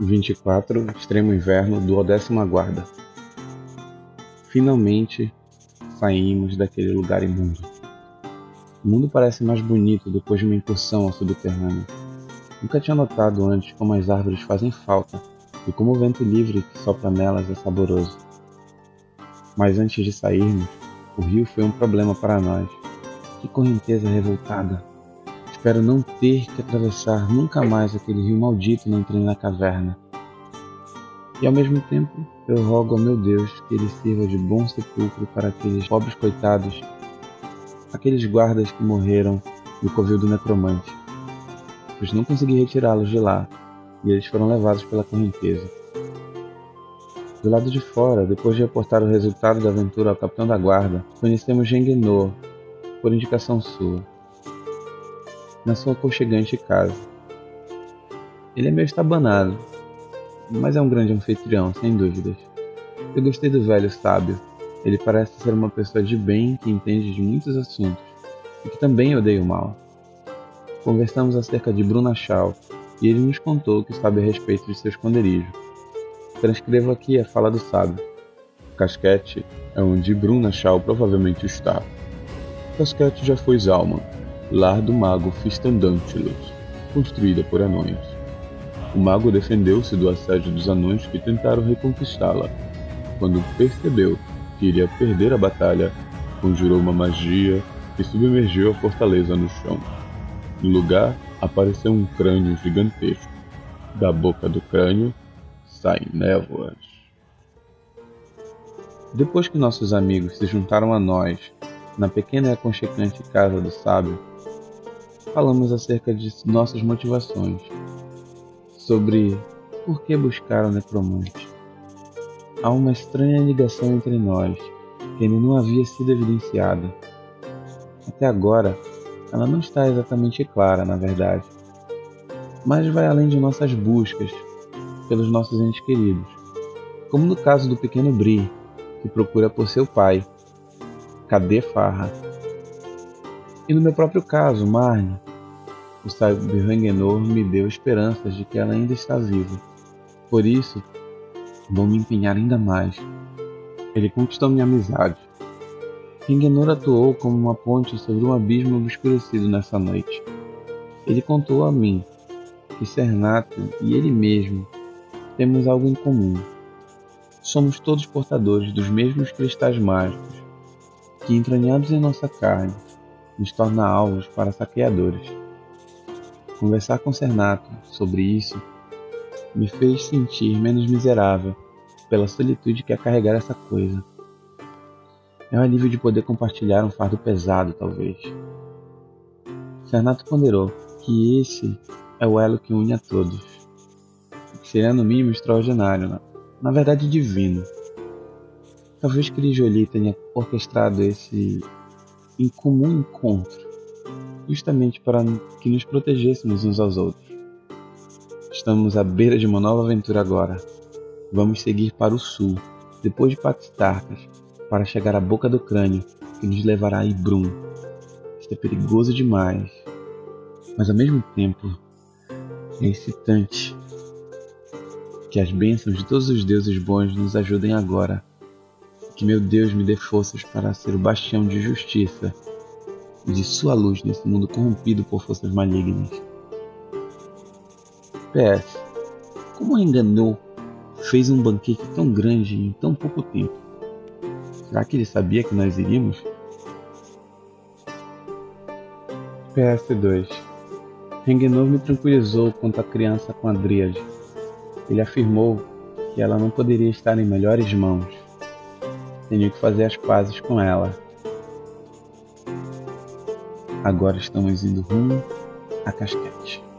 24 Extremo Inverno do Décima Guarda. Finalmente saímos daquele lugar imundo. O mundo parece mais bonito depois de uma incursão ao subterrâneo. Nunca tinha notado antes como as árvores fazem falta e como o vento livre que sopra nelas é saboroso. Mas antes de sairmos, o rio foi um problema para nós. Que correnteza revoltada! Espero não ter que atravessar nunca mais aquele rio maldito e não entrei na caverna. E ao mesmo tempo, eu rogo ao meu Deus que ele sirva de bom sepulcro para aqueles pobres coitados, aqueles guardas que morreram no covil do necromante, pois não consegui retirá-los de lá e eles foram levados pela correnteza. Do lado de fora, depois de reportar o resultado da aventura ao capitão da guarda, conhecemos Gengenor, por indicação sua na sua aconchegante casa. Ele é meio estabanado, mas é um grande anfitrião, sem dúvidas. Eu gostei do velho sábio. Ele parece ser uma pessoa de bem que entende de muitos assuntos e que também odeia o mal. Conversamos acerca de Bruna Shaw e ele nos contou o que sabe a respeito de seu esconderijo. Transcrevo aqui a fala do sábio. Casquete é onde Bruna Shaw provavelmente está. Casquete já foi Zalman, lar do mago Fistandantulus, construída por anões. O mago defendeu-se do assédio dos anões que tentaram reconquistá-la. Quando percebeu que iria perder a batalha, conjurou uma magia que submergiu a fortaleza no chão. No lugar apareceu um crânio gigantesco. Da boca do crânio saem névoas. Depois que nossos amigos se juntaram a nós na pequena e aconchegante casa do sábio, falamos acerca de nossas motivações, sobre por que buscar o necromante. Há uma estranha ligação entre nós que ainda não havia sido evidenciada. Até agora, ela não está exatamente clara, na verdade, mas vai além de nossas buscas pelos nossos entes queridos, como no caso do pequeno Bri, que procura por seu pai. Cadê Farra? E no meu próprio caso, Marne, o sábio Rangenor me deu esperanças de que ela ainda está viva. Por isso, vou me empenhar ainda mais. Ele conquistou minha amizade. Rangenor atuou como uma ponte sobre um abismo obscurecido nessa noite. Ele contou a mim que Cernato e ele mesmo temos algo em comum. Somos todos portadores dos mesmos cristais mágicos, que entranhados em nossa carne, nos torna alvos para saqueadores. Conversar com Cernato sobre isso me fez sentir menos miserável pela solitude que é carregar essa coisa. É um alívio de poder compartilhar um fardo pesado, talvez. Cernato ponderou que esse é o elo que une a todos, que seria no mínimo extraordinário, na, verdade divino. Talvez Cris tenha orquestrado esse incomum encontro, justamente para que nos protegêssemos uns aos outros. Estamos à beira de uma nova aventura agora. Vamos seguir para o sul, depois de Patistarcas, para chegar à boca do crânio que nos levará a Ibrum. Isto é perigoso demais, mas ao mesmo tempo é excitante. Que as bênçãos de todos os deuses bons nos ajudem agora que meu Deus me dê forças para ser o bastião de justiça e de sua luz nesse mundo corrompido por forças malignas. PS. Como enganou fez um banquete tão grande em tão pouco tempo? Será que ele sabia que nós iríamos? PS2 Rengenov me tranquilizou quanto à criança com a Dríade. Ele afirmou que ela não poderia estar em melhores mãos tenho que fazer as pazes com ela. Agora estamos indo rumo a Casquete.